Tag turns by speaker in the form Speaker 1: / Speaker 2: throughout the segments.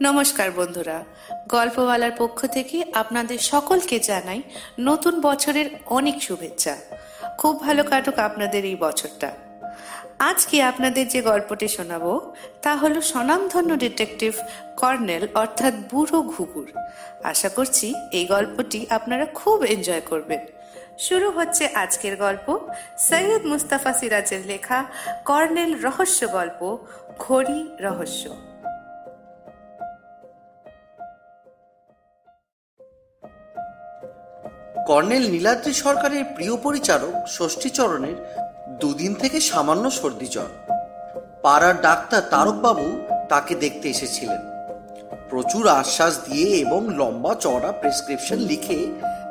Speaker 1: নমস্কার বন্ধুরা। গল্পওয়ালার পক্ষ থেকে আপনাদের সকলকে জানাই নতুন বছরের অনেক শুভেচ্ছা। খুব ভালো কাটুক আপনাদের এই বছরটা। আজকে আপনাদের যে গল্পটি শোনাবো, তা হলো স্বনামধন্য ডিটেকটিভ কর্নেল অর্থাৎ বুড়ো ঘুঘুর। আশা করছি এই গল্পটি আপনারা খুব এনজয় করবেন। শুরু হচ্ছে আজকের গল্প সৈয়দ মুস্তাফা সিরাজের লেখা কর্নেল রহস্য গল্প, ঘড়ি রহস্য।
Speaker 2: কর্নেল নীলাদ্রি সরকারের প্রিয় পরিচারক ষষ্ঠীচরণের দুদিন থেকে সামান্য সর্দি জ্বর। পাড়ার ডাক্তার তারকবাবু তাকে দেখতে এসেছিলেন। প্রচুর আশ্বাস দিয়ে এবং লম্বা চড়া প্রেসক্রিপশন লিখে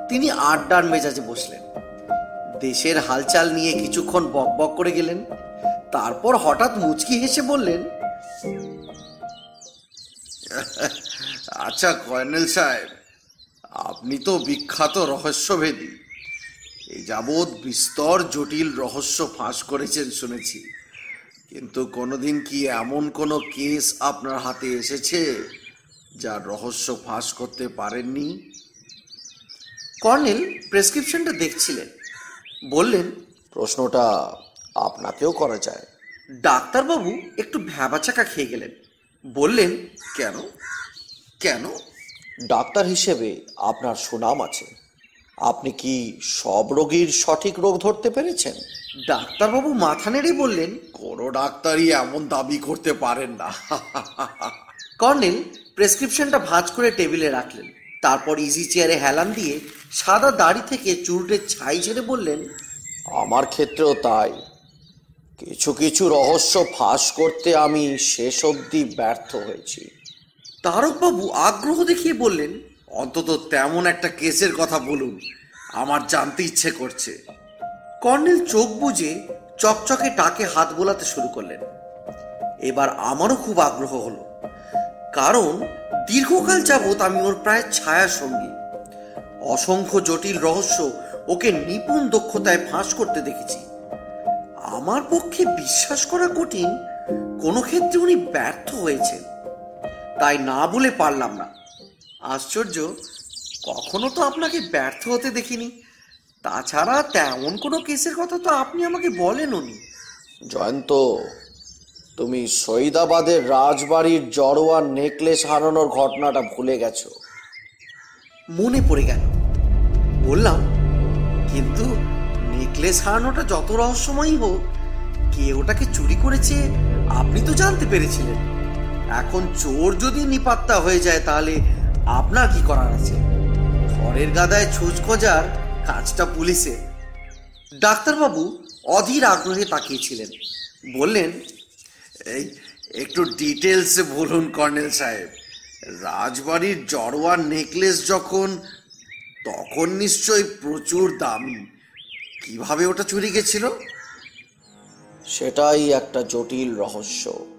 Speaker 2: তিনি আড্ডার মেজাজে বসলেন। দেশের হালচাল নিয়ে কিছুক্ষণ বক বক করে গেলেন। তারপর হঠাৎ মুচকি হেসে বললেন
Speaker 3: আচ্ছা কর্নেল সাহেব আপনি তো বিখ্যাত রহস্যভেদী। এই যাবৎ বিস্তর জটিল রহস্য ফাঁস করেছেন শুনেছি। কিন্তু কোনোদিন কি এমন কোনো কেস আপনার হাতে এসেছে যার রহস্য ফাঁস করতে পারেননি?
Speaker 2: কর্নেল প্রেসক্রিপশনটা দেখছিলেন। বললেন
Speaker 4: প্রশ্নটা আপনাকেও করা যায়।
Speaker 2: ডাক্তারবাবু একটু ভ্যাবাচাকা খেয়ে গেলেন। বললেন
Speaker 3: কেন? কেন?
Speaker 4: ডাক্তার হিসেবে আপনার সুনাম আছে। আপনি কি সব রোগীর সঠিক রোগ ধরতে পেরেছেন?
Speaker 2: ডাক্তারবাবু মাথা নেড়ে বললেন
Speaker 3: কোনো ডাক্তারই এমন দাবি করতে পারেন না।
Speaker 2: কর্নেল প্রেসক্রিপশনটা ভাঁজ করে টেবিলে রাখলেন। তারপর ইজি চেয়ারে হেলান দিয়ে সাদা দাড়ি থেকে চুলটে ছাই ছেড়ে বললেন
Speaker 4: আমার ক্ষেত্রেও তাই। কিছু কিছু রহস্য ফাঁস করতে আমি শেষ অবধি ব্যর্থ হয়েছি।
Speaker 2: তারকবাবু আগ্রহ দেখিয়ে বললেন,
Speaker 3: অন্তত তেমন একটা কেসের কথা বলুন, আমার জানতে ইচ্ছে করছে।
Speaker 2: কর্নেল চোখ বুজে চকচকে টাকে হাত বোলাতে শুরু করলেন। এবার আমারও খুব আগ্রহ হলো, কারণ দীর্ঘকাল যাবৎ আমি ওর প্রায় ছায়া সঙ্গী। অসংখ্য জটিল রহস্য ওকে নিপুণ দক্ষতায় ফাঁস করতে দেখেছি। আমার পক্ষে বিশ্বাস করা কঠিন, কোনো ক্ষেত্রে উনি ব্যর্থ হয়েছেন। তাই না বলে পারলাম না। আশ্চর্য কখনো তো আপনাকে ব্যর্থ হতে দেখিনি। তাছাড়া তেমন কোনো কেসের কথা তো আপনি আমাকে বলেন উনি
Speaker 4: জয়ন্ত তুমি সৈদাবাদের রাজবাড়ির জড়োয়ার নেকলেস হারানোর ঘটনাটা ভুলে গেছো।
Speaker 2: মনে পড়ে গেল। বললাম কিন্তু নেকলেস হারানোটা যত রহস্যময়ই হোক কে ওটাকে চুরি করেছে আপনি তো জানতে পেরেছিলেন। এখন চোর যদি নিপাত্তা হয়ে যায় তাহলে আপনার কি করার আছে? ঘরের গাদায় ছুঁচ খোঁজার কাজটা পুলিশে ডাক্তারবাবু অধীর আগ্রহে তাকিয়েছিলেন। বললেন,
Speaker 3: এই, একটু ডিটেলস বলুন, কর্নেল সাহেব। রাজবাড়ির জড়োয়ার নেকলেস যখন, তখন নিশ্চয়ই প্রচুর দামি। কীভাবে ওটা চুরি গেছিল?
Speaker 4: সেটাই একটা জটিল রহস্য।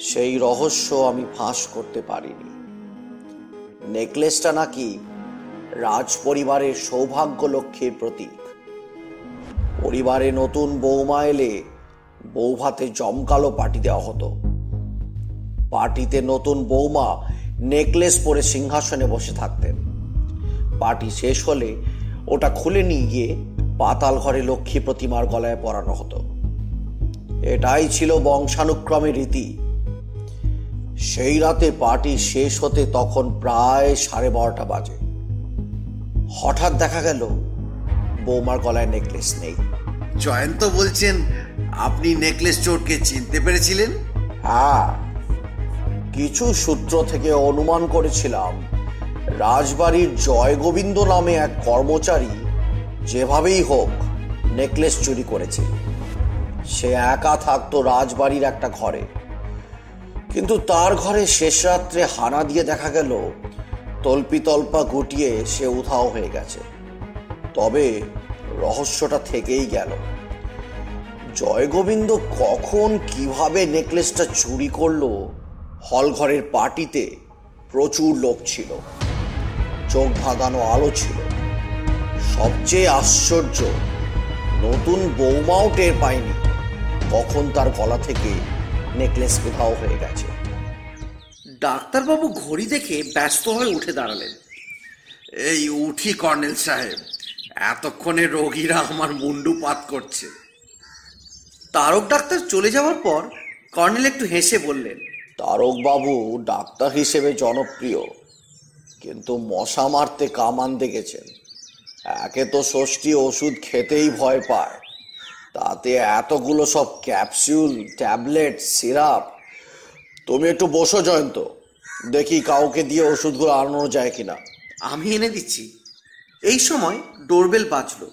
Speaker 4: সেই রহস্য আমি ফাঁস করতে পারিনি। নেকলেসটা নাকি রাজ পরিবারের সৌভাগ্য লক্ষ্যের প্রতীক। পরিবারে নতুন বৌমা এলে বৌভাতে জমকালো পার্টি দেওয়া হতো। পার্টিতে নতুন বৌমা নেকলেস পরে সিংহাসনে বসে থাকতেন। পার্টি শেষ হলে ওটা খুলে নিয়ে গিয়ে পাতাল ঘরে লক্ষ্মী প্রতিমার গলায় পরানো হতো। এটাই ছিল বংশানুক্রমে রীতি। সেই রাতে পার্টি শেষ হতে তখন প্রায় সাড়ে বারোটা বাজে। হঠাৎ দেখা গেল বৌমার গলায় নেকলেস নেই।
Speaker 3: জয়ন্ত বলছেন আপনি নেকলেস চোরকে চিনতে পেরেছিলেন?
Speaker 4: হ্যাঁ কিছু সূত্র থেকে অনুমান করেছিলাম রাজবাড়ির জয়গোবিন্দ নামে এক কর্মচারী যেভাবেই হোক নেকলেস চুরি করেছে। সে একা থাকতো রাজবাড়ির একটা ঘরে। কিন্তু তার ঘরে শেষ রাত্রে হানা দিয়ে দেখা গেল তল্পি তল্পা গুটিয়ে সে উধাও হয়ে গেছে। তবে রহস্যটা থেকেই গেল। জয়গোবিন্দ কখন কীভাবে নেকলেসটা চুরি করল, হল ঘরের পার্টিতে প্রচুর লোক ছিল। চোখ ধাঁধানো আলো ছিল। সবচেয়ে আশ্চর্য, নতুন বৌমাও টের পায়নি কখন তার গলা থেকে নেকলেস উধাও হয়ে গেছে।
Speaker 5: ডাক্তারবাবু ঘড়ি দেখে ব্যস্ত হয়ে উঠে দাঁড়ালেন।
Speaker 2: এই উঠি কর্নেল সাহেব। এতক্ষণে রোগীরা আমার মুন্ডু পাত করছে।
Speaker 5: তারক ডাক্তার চলে যাওয়ার পর কর্নেল একটু হেসে বললেন
Speaker 6: তারকবাবু ডাক্তার হিসেবে জনপ্রিয়। কিন্তু মশা মারতে কামান দেখেছেন। একে তো ষষ্ঠী ওষুধ খেতেই ভয় পায়। তাতে এতগুলো সব ক্যাপসুল ট্যাবলেট, সিরাপ। তুমি একটু বসো, জয়ন্ত। দেখি কাউকে দিয়ে ওষুধগুলো আনানো যায় কিনা।
Speaker 5: আমি এনে দিচ্ছি। এই সময় ডোরবেল বাজলো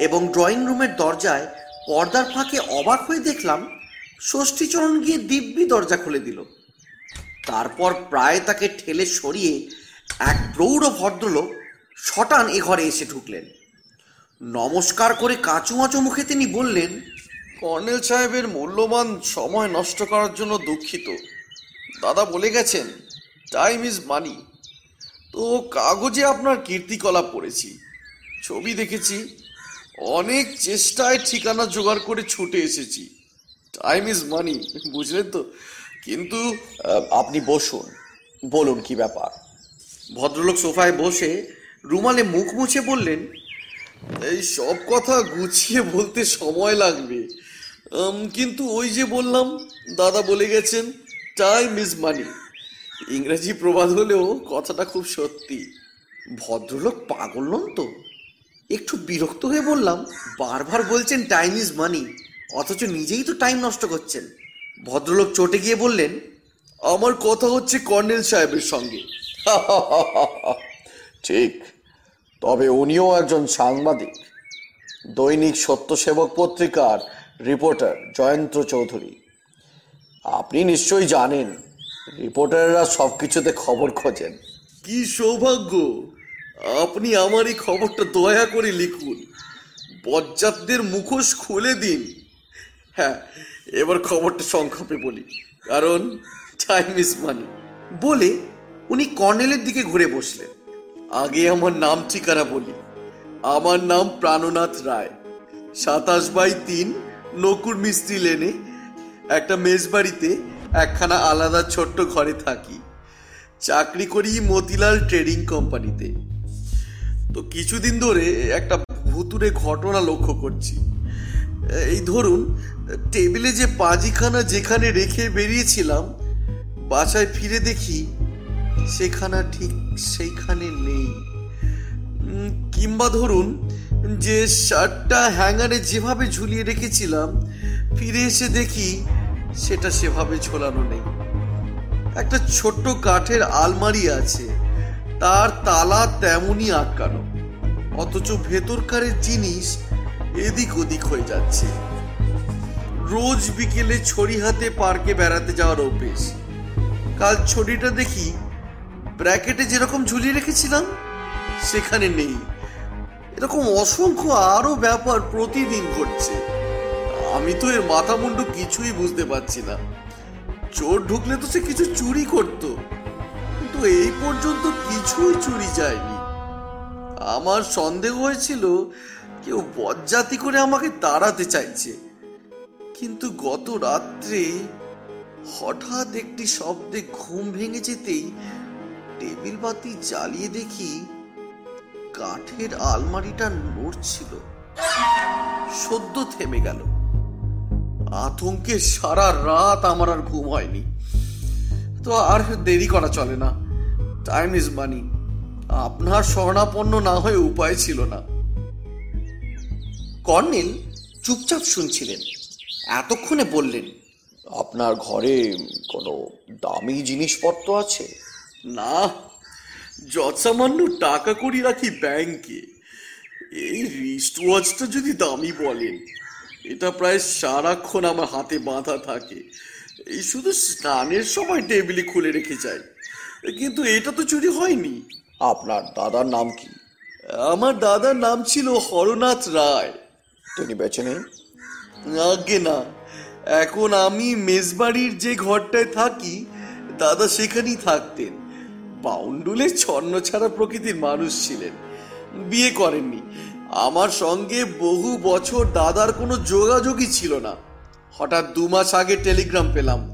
Speaker 5: এবং ড্রয়িং রুমের দরজায় পর্দার ফাঁকে অবাক হয়ে দেখলাম, ষষ্ঠীচরণ গিয়ে দিব্যি দরজা খুলে দিল। তারপর প্রায় তাকে ঠেলে সরিয়ে এক প্রৌঢ় ভদ্রলোক শটান এ ঘরে এসে ঢুকলেন। নমস্কার করে কাঁচুমাচু মুখে তিনি বললেন
Speaker 2: কর্নেল সাহেবের মূল্যবান সময় নষ্ট করার জন্য দুঃখিত। দাদা বলে গেছেন টাইম ইজ মানি তো কাগজে আপনার কীর্তিকলাপ পড়েছি ছবি দেখেছি অনেক চেষ্টায় ঠিকানা জোগাড় করে ছুটে এসেছি। টাইম ইজ মানি বুঝলেন তো? কিন্তু
Speaker 6: আপনি বসুন বলুন কি ব্যাপার?
Speaker 5: ভদ্রলোক সোফায় বসে রুমালে মুখ মুছে বললেন
Speaker 2: এই সব কথা গুছিয়ে বলতে সময় লাগবে। কিন্তু ওই যে বললাম, দাদা বলে গেছেন টাইম ইজ মানি। ইংরেজি প্রবাদ হলেও কথাটা খুব সত্যি।
Speaker 5: ভদ্রলোক পাগল নন তো? একটু বিরক্ত হয়ে বললাম, বারবার বলছেন টাইম ইজ মানি, অথচ নিজেই তো টাইম নষ্ট করছেন। ভদ্রলোক চটে গিয়ে বললেন,
Speaker 2: আমার কথা হচ্ছে কর্নেল সাহেবের সঙ্গে।
Speaker 6: ঠিক। তবে উনিও একজন সাংবাদিক, দৈনিক সত্যসেবক পত্রিকার রিপোর্টার জয়ন্ত চৌধুরী। আপনি নিশ্চয়ই জানেন, রিপোর্টাররা সব কিছুতে খবর খোঁজেন।
Speaker 2: কি সৌভাগ্য, আপনি আমার এই খবরটা দয়া করে লিখুন। বজ্জাতদের মুখোশ খুলে দিন। হ্যাঁ এবার খবরটা সংক্ষেপে বলি। কারণ টাইম ইজ মানি
Speaker 5: বলে, উনি কর্নেলের দিকে ঘুরে বসলেন।
Speaker 2: আগে আমার নাম ঠিকানা বলি। আমার নাম প্রাণনাথ রায়। সাতাশ বাই তিন নকুর মিস্ত্রি লেনে একটা মেজবাড়িতে একখানা আলাদা ছোট্ট ঘরে থাকি। চাকরি করি মতিলাল ট্রেডিং কোম্পানিতে। তো কিছুদিন ধরে একটা ভুতুরে ঘটনা লক্ষ্য করছি। এই ধরুন, টেবিলে যে পাজিখানা যেখানে রেখে বেরিয়েছিলাম, বাসায় ফিরে দেখি সেখানা ঠিক সেইখানে নেই। কিংবা ধরুন যে শার্টটা হ্যাঙ্গারে যেভাবে ঝুলিয়ে রেখেছিলাম, ফিরে এসে দেখি সেটা সেভাবে ঝোলানো নেই। একটা ছোট্ট কাঠের আলমারি আছে, তার তালা তেমনই আটকানো, অথচ ভেতরকারের জিনিস এদিক ওদিক হয়ে যাচ্ছে। রোজ বিকেলে ছড়ি হাতে পার্কে বেড়াতে যাওয়ার অভ্যেস। কাল ছড়িটা দেখি ব্র্যাকেটে যেরকম ঝুলিয়ে রেখেছিলাম, সেখানে নেই। এরকম অসংখ্য আরও ব্যাপার প্রতিদিন ঘটছে। আমি তো এর মাথা মুন্ডু কিছুই বুঝতে পারছি না। চোর ঢুকলে তো সে কিছু চুরি করত। কিন্তু এই পর্যন্ত কিছুই চুরি যায়নি। আমার সন্দেহ হয়েছিল, কেউ বজ্জাতি করে আমাকে তাড়াতে চাইছে। কিন্তু গত রাত্রে হঠাৎ একটি শব্দে ঘুম ভেঙে যেতেই টেবিল বাতি জ্বালিয়ে দেখি কাঠের আলমারিটা নড়ছিল। সদ্য থেমে গেল। আতঙ্কে সারা রাত আমার আর ঘুম হয়নি। তো আর দেরি করা চলে না। টাইম ইজ মানি আপনার স্বর্ণাপন্ন না হয়ে উপায় ছিল না।
Speaker 5: কর্নেল চুপচাপ শুনছিলেন। এতক্ষণে বললেন,
Speaker 6: আপনার ঘরে কোনো দামি জিনিসপত্র আছে?
Speaker 2: না যৎসামান্য টাকা করি রাখি ব্যাংকে এই রিস্ট ওয়াচটা যদি দামি বলেন এটা প্রায় সারাক্ষণ আমার হাতে বাঁধা থাকে। এই শুধু স্নানের সময় টেবিলে খুলে রেখে যাই কিন্তু এটা তো চুরি হয়নি।
Speaker 6: আপনার দাদার নাম কি?
Speaker 2: আমার দাদার নাম ছিল হরনাথ রায়।
Speaker 6: তিনি বেঁচে নেই?
Speaker 2: আগে না। এখন আমি মেজবাড়ির যে ঘরটায় থাকি দাদা সেখানেই থাকতেন। বাউন্ডুলে ছন্ন ছাড়া প্রকৃতির মানুষ ছিলেন। বিয়ে করেননি। আমার সঙ্গে বহু বছর দাদার কোনো যোগাযোগই ছিল না। হঠাৎ দু মাস আগে টেলিগ্রাম পেলাম।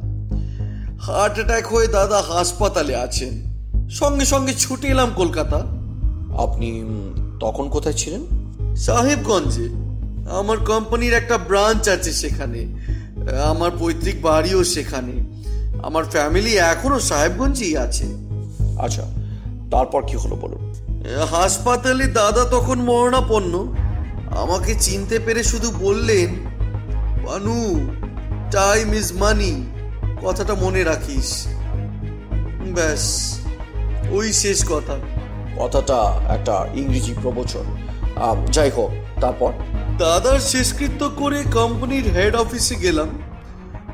Speaker 3: হার্ট অ্যাটাক হয়ে দাদা হাসপাতালে আছেন। সঙ্গে সঙ্গে ছুটে এলাম কলকাতা।
Speaker 4: আপনি তখন কোথায় ছিলেন?
Speaker 3: সাহেবগঞ্জে। আমার কোম্পানির একটা ব্রাঞ্চ আছে সেখানে। আমার পৈতৃক বাড়িও সেখানে। আমার ফ্যামিলি এখনও সাহেবগঞ্জেই আছে।
Speaker 4: আচ্ছা তারপর কি হলো বলুন?
Speaker 3: হাসপাতালে দাদা তখন মরণাপন্ন। আমাকে চিনতে পেরে শুধু বললেন বানু টাইম ইজ মানি কথাটা মনে রাখিস। ব্যাস ওই শেষ কথা।
Speaker 4: কথাটা একটা ইংরেজি প্রবচন। যাই হোক তারপর?
Speaker 3: দাদার শেষকৃত্য করে কোম্পানির হেড অফিসে গেলাম।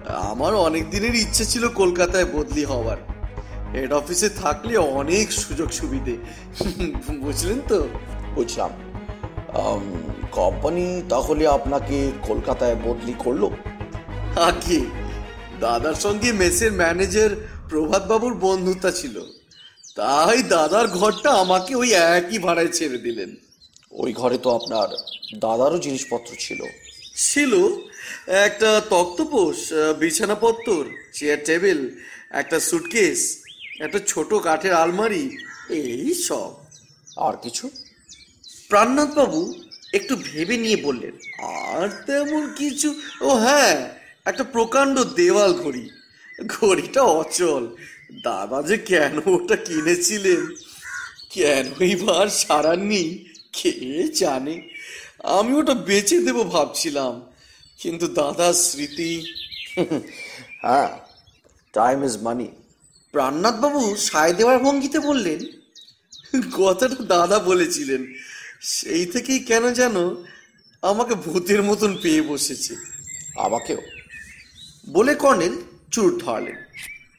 Speaker 3: আমার অনেক দিনের ইচ্ছে ছিল কলকাতায় বদলি হওয়ার। হেড অফিসে থাকলে অনেক সুযোগ সুবিধে। বুঝলেন তো?
Speaker 4: বুঝলাম। কোম্পানি তাহলে আপনাকে কলকাতায় বদলি করল?
Speaker 3: আগে দাদার সঙ্গে মেসের ম্যানেজার প্রভাত বাবুর বন্ধুতা ছিল। তাই দাদার ঘরটা আমাকে ওই একই ভাড়ায় ছেড়ে দিলেন।
Speaker 4: ওই ঘরে তো আপনার দাদারও জিনিসপত্র ছিল।
Speaker 3: ছিল একটা তক্তপোষ বিছানাপত্তর চেয়ার টেবিল একটা সুটকেস একটা ছোট কাঠের আলমারি এই সব।
Speaker 4: আর কিছু?
Speaker 2: প্রাণনাথ বাবু একটু ভেবে নিয়ে বললেন
Speaker 3: আর তেমন কিছু? ও হ্যাঁ একটা প্রকাণ্ড দেওয়াল ঘড়ি। ঘড়িটা অচল। দাদা যে কেন ওটা কিনেছিলেন? কেনই বার সারাননি? কে জানে? আমি ওটা বেচে দেবো ভাবছিলাম। কিন্তু দাদার স্মৃতি
Speaker 4: হ্যাঁ টাইম ইজ মানি
Speaker 2: প্রাণনাথ বাবু সায় দেওয়ার ভঙ্গিতে বললেন
Speaker 3: কথাটা দাদা বলেছিলেন। সেই থেকেই কেন যেন আমাকে ভূতের মতন পেয়ে বসেছে।
Speaker 4: আমাকেও।
Speaker 2: বলে কর্নেল চুর ধরালেন।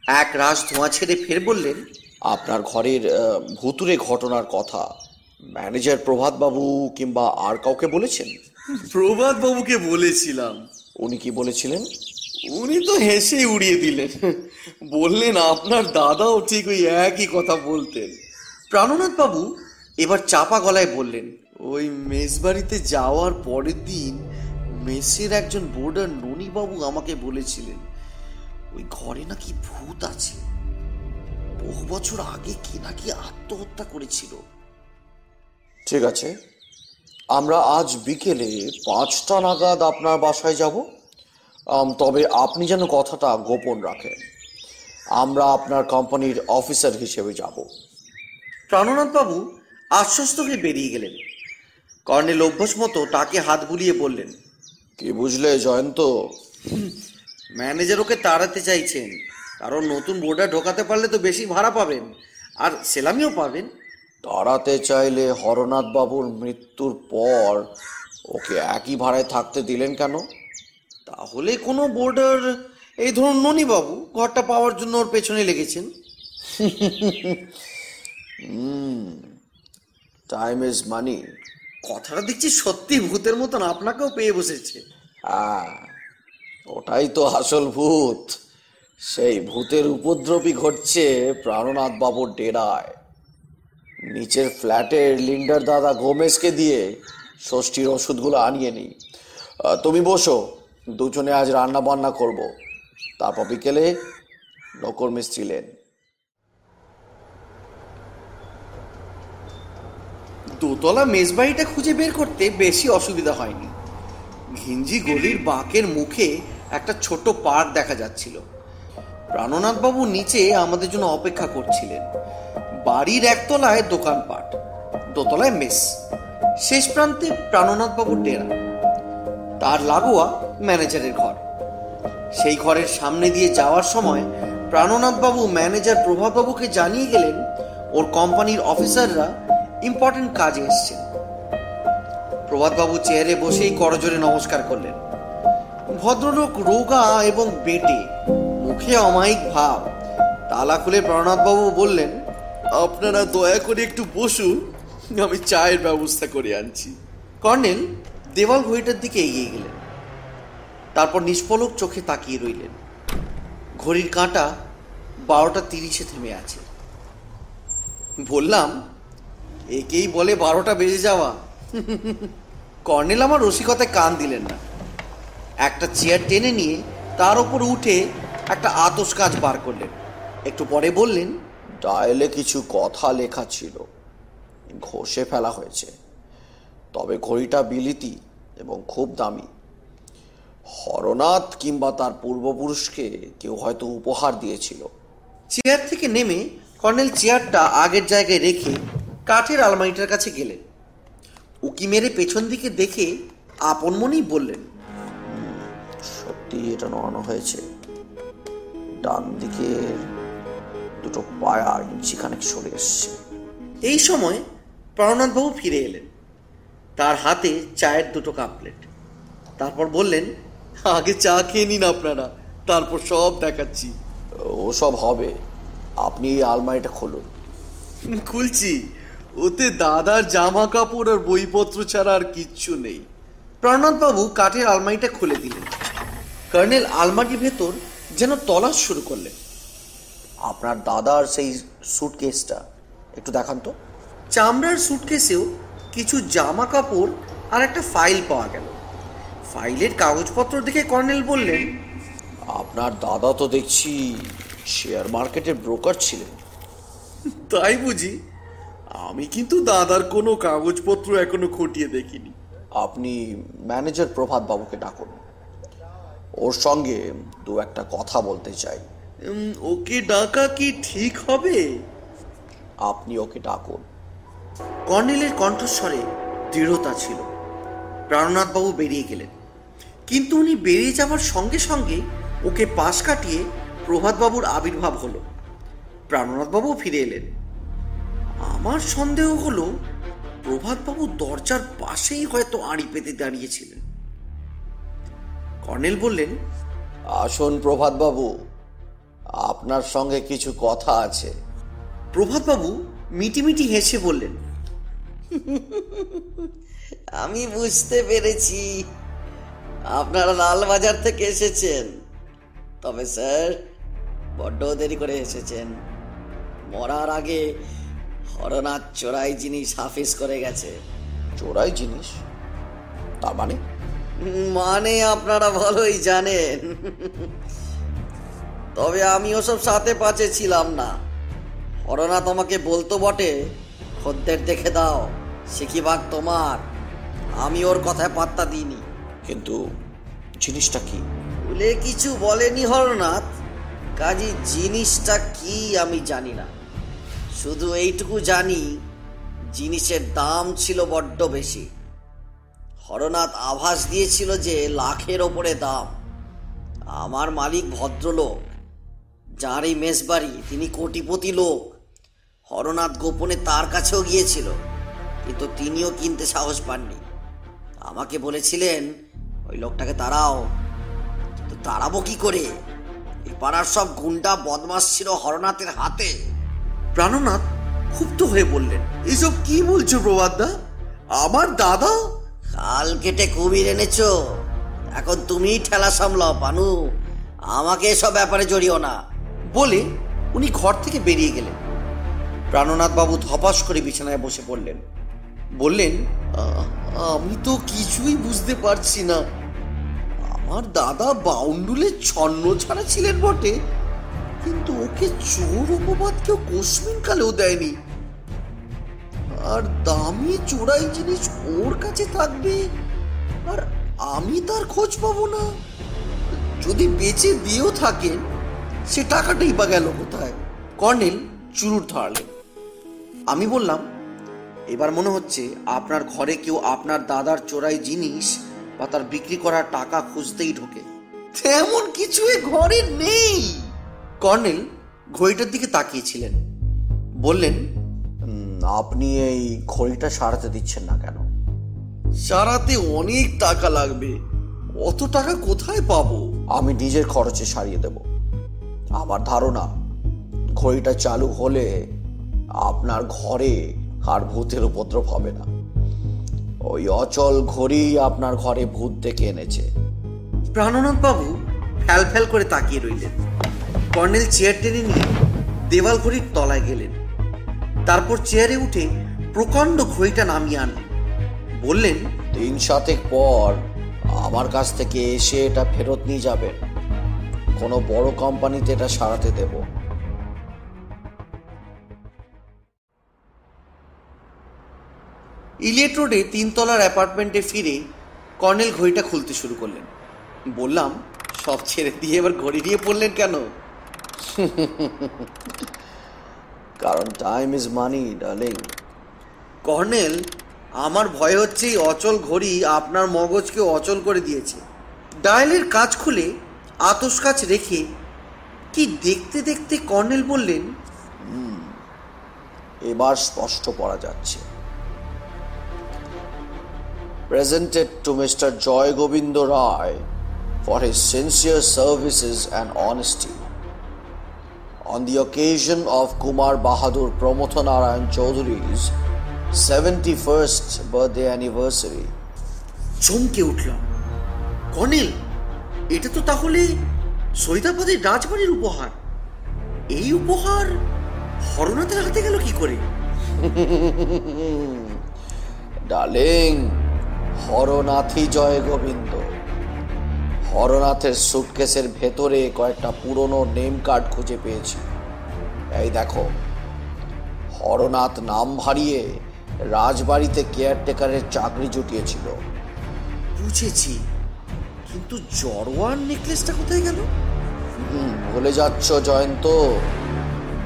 Speaker 2: এক রাস ধোঁয়া ছেড়ে ফের বললেন
Speaker 4: আপনার ঘরের ভুতুরে ঘটনার কথা ম্যানেজার প্রভাতবাবু কিংবা আর কাউকে বলেছেন?
Speaker 3: প্রভাতবাবুকে বলেছিলাম।
Speaker 4: উনি কি বলেছিলেন?
Speaker 3: উনি তো হেসেই উড়িয়ে দিলেন। বললেন, আপনার দাদাও ঠিক ওই একই কথা বলতেন।
Speaker 2: প্রাণনাথ বাবু এবার চাপা গলায় বললেন,
Speaker 3: ওই মেসবাড়িতে যাওয়ার পরের দিন
Speaker 2: মেসের একজন বোর্ডার ননীবাবু আমাকে বলেছিলেন, ওই ঘরে নাকি ভূত আছে। বহু বছর আগে কে নাকি আত্মহত্যা করেছিল।
Speaker 4: ঠিক আছে, আমরা আজ বিকেলে পাঁচটা নাগাদ আপনার বাসায় যাব। তবে আপনি যেন কথাটা গোপন রাখেন। আমরা আপনার কোম্পানির অফিসার হিসেবে যাব।
Speaker 2: প্রাণনাথ বাবু আশ্বস্ত হয়ে বেরিয়ে গেলেন। কর্নেল অভ্যাস মতো তাকে হাত বুলিয়ে বললেন
Speaker 4: কি বুঝলে জয়ন্ত?
Speaker 2: ম্যানেজার ওকে তাড়াতে চাইছেন কারণ নতুন বোর্ডার ঢোকাতে পারলে তো বেশি ভাড়া পাবেন আর সেলামিও পাবেন।
Speaker 4: তাড়াতে চাইলে হরনাথ বাবুর মৃত্যুর পর ওকে একই ভাড়ায় থাকতে দিলেন কেন?
Speaker 2: তাহলে কোনো বোর্ডার এই ধরুন ননীবাবু ঘরটা পাওয়ার জন্য ওর পেছনে লেগেছেন।
Speaker 4: টাইম ইজ মানি
Speaker 2: কথাটা দেখছি সত্যি ভূতের মতন আপনাকেও পেয়ে বসেছে।
Speaker 4: ওটাই তো আসল ভূত। সেই ভূতের উপদ্রবই ঘটছে প্রাণনাথ বাবুর ডেরায়। নিচের ফ্ল্যাটের লিন্ডার দাদা গোমেশকে দিয়ে ষষ্ঠীর ওষুধগুলো আনিয়ে নি তুমি বসো দুজনে আজ রান্না বান্না করব। তারপর বিকেলে নকর মিস্ত্রি লেন।
Speaker 2: দোতলা মেজবাড়িটা খুঁজে বের করতে বেশি অসুবিধা হয়নি। ঘিঞ্জি গলির বাঁকের মুখে একটা ছোট পার্ক দেখা যাচ্ছিল। প্রাণনাথ বাবু নিচে আমাদের জন্য অপেক্ষা করছিলেন। বাড়ির একতলায় দোকানপাট, দোতলায় মেস, শেষ প্রান্তে প্রাণনাথ বাবুর ডেরা। তার লাগোয়া ম্যানেজারের ঘর। সেই ঘরের সামনে দিয়ে যাওয়ার সময় প্রাণনাথ বাবু ম্যানেজার প্রভাত বাবুকে জানিয়ে গেলেন, ওর কোম্পানির অফিসাররা ইম্পর্টেন্ট কাজে এসছেন। প্রভাতবাবু চেয়ারে বসেই করজোরে নমস্কার করলেন। ভদ্রলোক রোগা এবং বেটে, মুখে অমায়িক ভাব। তালা খুলে প্রণাথবাবু বললেন,
Speaker 3: আপনারা দয়া করে একটু বসুন, আমি চায়ের ব্যবস্থা করে আনছি।
Speaker 2: কর্নেল দেওয়াল ঘড়িটার দিকে এগিয়ে গেলেন। তারপর নিষ্পলক চোখে তাকিয়ে রইলেন। ঘড়ির কাঁটা বারোটা তিরিশে থেমে আছে। বললাম, একেই বলে বারোটা বেজে যাওয়া। কর্নেল আমার রসিকতায় কান দিলেন না। একটা চেয়ার টেনে নিয়ে তার উপর উঠে একটা আতস কাজ বার করলেন। একটু পরে বললেন,
Speaker 4: ডায়েলে কিছু কথা লেখা ছিল। ঘষে ফেলা হয়েছে। তবে ঘড়িটা বিলিতি এবং খুব দামি। হরনাথ কিংবা তার পূর্বপুরুষকে কেউ হয়তো উপহার দিয়েছিল।
Speaker 2: চেয়ার থেকে নেমে কর্নেল চেয়ারটা আগের জায়গায় রেখে কাঠের আলমারিটার কাছে গেলেন। উকি মেরে পেছন দিকে দেখে আপন মনেই বললেন
Speaker 4: সত্যি এটা নড়ানো হয়েছে। ডান দিকে দুটো পায়া ইঞ্চিখানেক সরে এসছে।
Speaker 2: এই সময় প্রাণনাথবাবু ফিরে এলেন। তার হাতে চায়ের দুটো কাপ প্লেট। তারপর বললেন আগে চা খেয়ে নিন আপনারা তারপর সব দেখাচ্ছি।
Speaker 4: ওসব হবে। আপনি এই আলমারিটা খুলুন।
Speaker 3: খুলছি। ওতে দাদার জামা কাপড় আর বইপত্র ছাড়া আর কিচ্ছু নেই।
Speaker 2: প্রাণনাথবাবু কাঠের আলমারিটা খুলে দিলেন। কর্নেল আলমারির ভেতর যেন তলাশ শুরু করলেন।
Speaker 4: আপনার দাদার সেই সুটকেসটা একটু দেখান তো।
Speaker 2: চামড়ার সুটকেসেও কিছু জামা কাপড় আর একটা ফাইল পাওয়া গেল। ফাইলের কাগজপত্র দেখে কর্নেল বললেন
Speaker 4: আপনার দাদা তো দেখছি শেয়ার মার্কেটের ব্রোকার ছিলেন।
Speaker 3: তাই বুঝি? আমি কিন্তু দাদার কোনো কাগজপত্র এখনও খটিয়ে দেখিনি।
Speaker 4: আপনি ম্যানেজার প্রভাত বাবুকে ডাকুন। ওর সঙ্গে দু একটা কথা বলতে চাই।
Speaker 3: ওকে ডাকা কি ঠিক হবে?
Speaker 4: আপনি ওকে ডাকুন।
Speaker 2: কর্নেলের কণ্ঠস্বরে দৃঢ়তা ছিল। প্রাণনাথবাবু বেরিয়ে গেলেন। কিন্তু উনি বেরিয়ে যাওয়ার সঙ্গে সঙ্গে ওকে পাশ কাটিয়ে প্রভাতবাবুর আবির্ভাব হলো। প্রাণনাথবাবু ফিরে এলেন। আমার সন্দেহ হলো প্রভাতবাবু দরজার পাশেই হয়তো আড়ি পেতে দাঁড়িয়েছিলেন। কর্নেল বললেন
Speaker 4: আসুন প্রভাতবাবু আপনার সঙ্গে কিছু কথা আছে।
Speaker 2: প্রভাতবাবু মিটিমিটি হেসে বললেন
Speaker 7: আমি বুঝতে পেরেছি। আপনারা লালবাজার থেকে এসেছেন। তবে স্যার বড্ড দেরি করে এসেছেন। মরার আগে হরনাথ চোরাই জিনিস হাফিজ করে গেছে।
Speaker 4: চোরাই জিনিস? তার মানে?
Speaker 7: মানে আপনারা ভালোই জানেন। তবে আমি ওসব সাথে পাচে ছিলাম না। হরনাথ আমাকে বলতো বটে খদ্দের দেখে দাও সিকিবাগ তোমার? আমি ওর কথায় পাত্তা দিইনি।
Speaker 4: কিন্তু জিনিসটা কি?
Speaker 7: বলে কিছু বলেনি হরনাথ। কাজী জিনিসটা কি আমি জানি না। শুধু এইটুকু জানি, জিনিসের দাম ছিল বড্ড বেশি। হরনাথ আভাস দিয়েছিল যে লাখের ওপরে দাম। আমার মালিক ভদ্রলোক যার এই মেসবাড়ি তিনি কোটিপতি লোক। হরনাথ গোপনে তার কাছেও গিয়েছিল, কিন্তু তিনিও কিনতে সাহস পাননি। আমাকে বলেছিলেন ওই লোকটাকে তাড়াও। তো তাড়াবো কি করে? এ পাড়ার সব গুন্ডা বদমাস ছিল হরনাথের হাতে।
Speaker 2: প্রাণনাথ ক্ষুব্ধ হয়ে বললেন
Speaker 3: এসব কি বলছো প্রভাতদা? আমার দাদা?
Speaker 7: খাল কেটে কুমির এনেছ। এখন তুমিই ঠেলা সামলাও পানু। আমাকে এসব ব্যাপারে জড়িও না।
Speaker 2: বলে উনি ঘর থেকে বেরিয়ে গেলেন। প্রাণনাথ বাবু ধপাস করে বিছানায় বসে পড়লেন। বললেন
Speaker 3: আমি তো কিছুই বুঝতে পারছি না। আমার দাদা বাউন্ডুলের ছন্ন ছাড়া ছিলেন বটে, কিন্তু ওকে চোর অপবাদ কেউ কোশ্মিন কালেও দেয়নি। আর দামি চোরাই জিনিস ওর কাছে থাকবে, আর আমি তার খোঁজ পাবো না। যদি বেঁচে দিয়েও থাকেন সে টাকাটাই বা গেল কোথায়?
Speaker 2: কর্নেল চুরুট ধরালেন। আমি বললাম এবার মনে হচ্ছে আপনার ঘরে কেউ আপনার দাদার চোরাই জিনিস বা তার বিক্রি করার টাকা খুঁজতেই ঢোকে।
Speaker 3: তেমন কিছু ঘরে নেই।
Speaker 2: কর্নেল ঘড়িটার দিকে তাকিয়েছিলেন। বললেন
Speaker 4: আপনি এই ঘড়িটা সারাতে দিচ্ছেন না কেন?
Speaker 3: সারাতে অনেক টাকা লাগবে। অত টাকা কোথায় পাবো?
Speaker 4: আমি নিজের খরচে সারিয়ে দেব। আমার ধারণা ঘড়িটা চালু হলে আপনার ঘরে আর ভূতের উপদ্রব হবে না। ওই অচল ঘড়ি আপনার ঘরে ভূত ডেকে এনেছে।
Speaker 2: প্রাণনাথ বাবু ফ্যাল ফ্যাল করে তাকিয়ে রইলেন। কর্নেল চেয়ার টেনে নিয়ে দেওয়াল ঘড়ির তলায় গেলেন। তারপর চেয়ারে উঠে প্রকাণ্ড ঘড়িটা নামিয়ে আনলেন। বললেন
Speaker 4: দিন সাতেক পর আমার কাছ থেকে এসে এটা ফেরত নিয়ে যাবেন।
Speaker 2: কোনো বড় কোম্পানিতে এটা সারাতে দেব।
Speaker 8: ইলিয়েট রোডে তিনতলার অ্যাপার্টমেন্টে ফিরে কর্নেল ঘড়িটা খুলতে শুরু করলেন। বললাম সব ছেড়ে দিয়ে এবার ঘড়ি দিয়ে পড়লেন কেন?
Speaker 2: কারণ time is money darling
Speaker 8: colonel আমার ভয় হচ্ছে এই অচল ঘড়ি আপনার মগজকে অচল করে দিয়েছে। ডায়ালের কাজ খুলে আতস কাজ রেখে কি দেখতে দেখতে কর্নেল বললেন
Speaker 2: এবার স্পষ্ট পড়া যাচ্ছে। Presented to Mr. Joy Govindo Rai for his sincere services and honesty. On the occasion of Kumar Bahadur Pramothanarayan Chaudhary's 71st birthday anniversary,
Speaker 8: চমকে উঠলাম কর্নেল এটা তো তাহলে সৈদাবাদের রাজবাড়ির উপহার এই উপহার হরনাথের হাতে গেল কি করে
Speaker 2: ডার্লিং হরনাথই জয় গোবিন্দ। হরনাথের সুটকেসের ভেতরে কয়েকটা পুরনো নেম কার্ড খুঁজে পেয়েছি। এই দেখো হরনাথ নাম হারিয়ে রাজবাড়িতে কেয়ারটেকারের চাকরি জুটিয়েছিল।
Speaker 8: বুঝেছি কিন্তু জড়োয়ার নেকলেসটা কোথায় গেল?
Speaker 2: হুম, ভুলে যাচ্ছ জয়ন্ত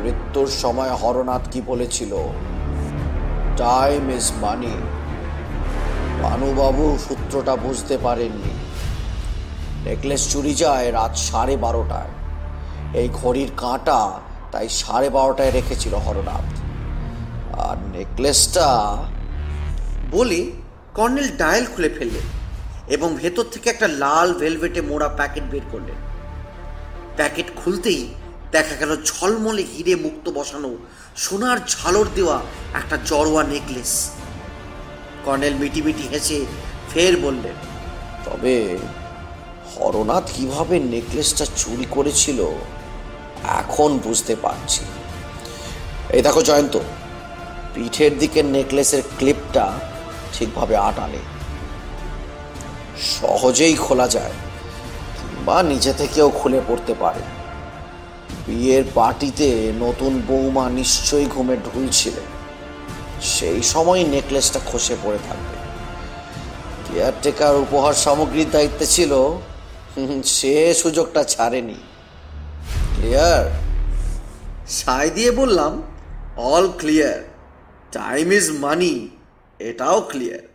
Speaker 2: মৃত্যুর সময় হরনাথ কি বলেছিল? টাইম ইজ মানি ভানুবাবু সূত্রটা বুঝতে পারেননি। নেকলেস চুরি যায় রাত সাড়ে বারোটায়। এই ঘড়ির কাঁটা তাই সাড়ে বারোটায় রেখেছিল হরনাথ। আর নেকলেসটা
Speaker 8: বলে কর্নেল ডায়াল খুলে ফেললেন এবং ভেতর থেকে একটা লাল ভেলভেটে মোড়া প্যাকেট বের করলেন। প্যাকেট খুলতেই দেখা গেল ঝলমলে হিরে মুক্ত বসানো সোনার ঝালর দেওয়া একটা জড়োয়া নেকলেস। কর্নেল মিটিমিটি হেসে ফের বললেন,
Speaker 2: তবে হরনাথ কীভাবে নেকলেসটা চুরি করেছিল, এখন বুঝতে পারছি। এই দেখো জয়ন্ত, পিঠের দিকে নেকলেসের ক্লিপটা ঠিকভাবে আটানে সহজেই খোলা যায় বা নিজে থেকেও খুলে পড়তে পারে। বিয়ের পার্টিতে নতুন বৌমা নিশ্চয়ই ঘুমে ঢুলছিলেন সেই সময় নেকলেসটা খসে পড়ে থাকবে। কেয়ারটেকার উপহার সামগ্রীর দায়িত্বে ছিল সে সুযোগটা ছাড়েনি। ক্লিয়ার
Speaker 8: সাই দিয়ে বললাম all clear time is money এটাও ক্লিয়ার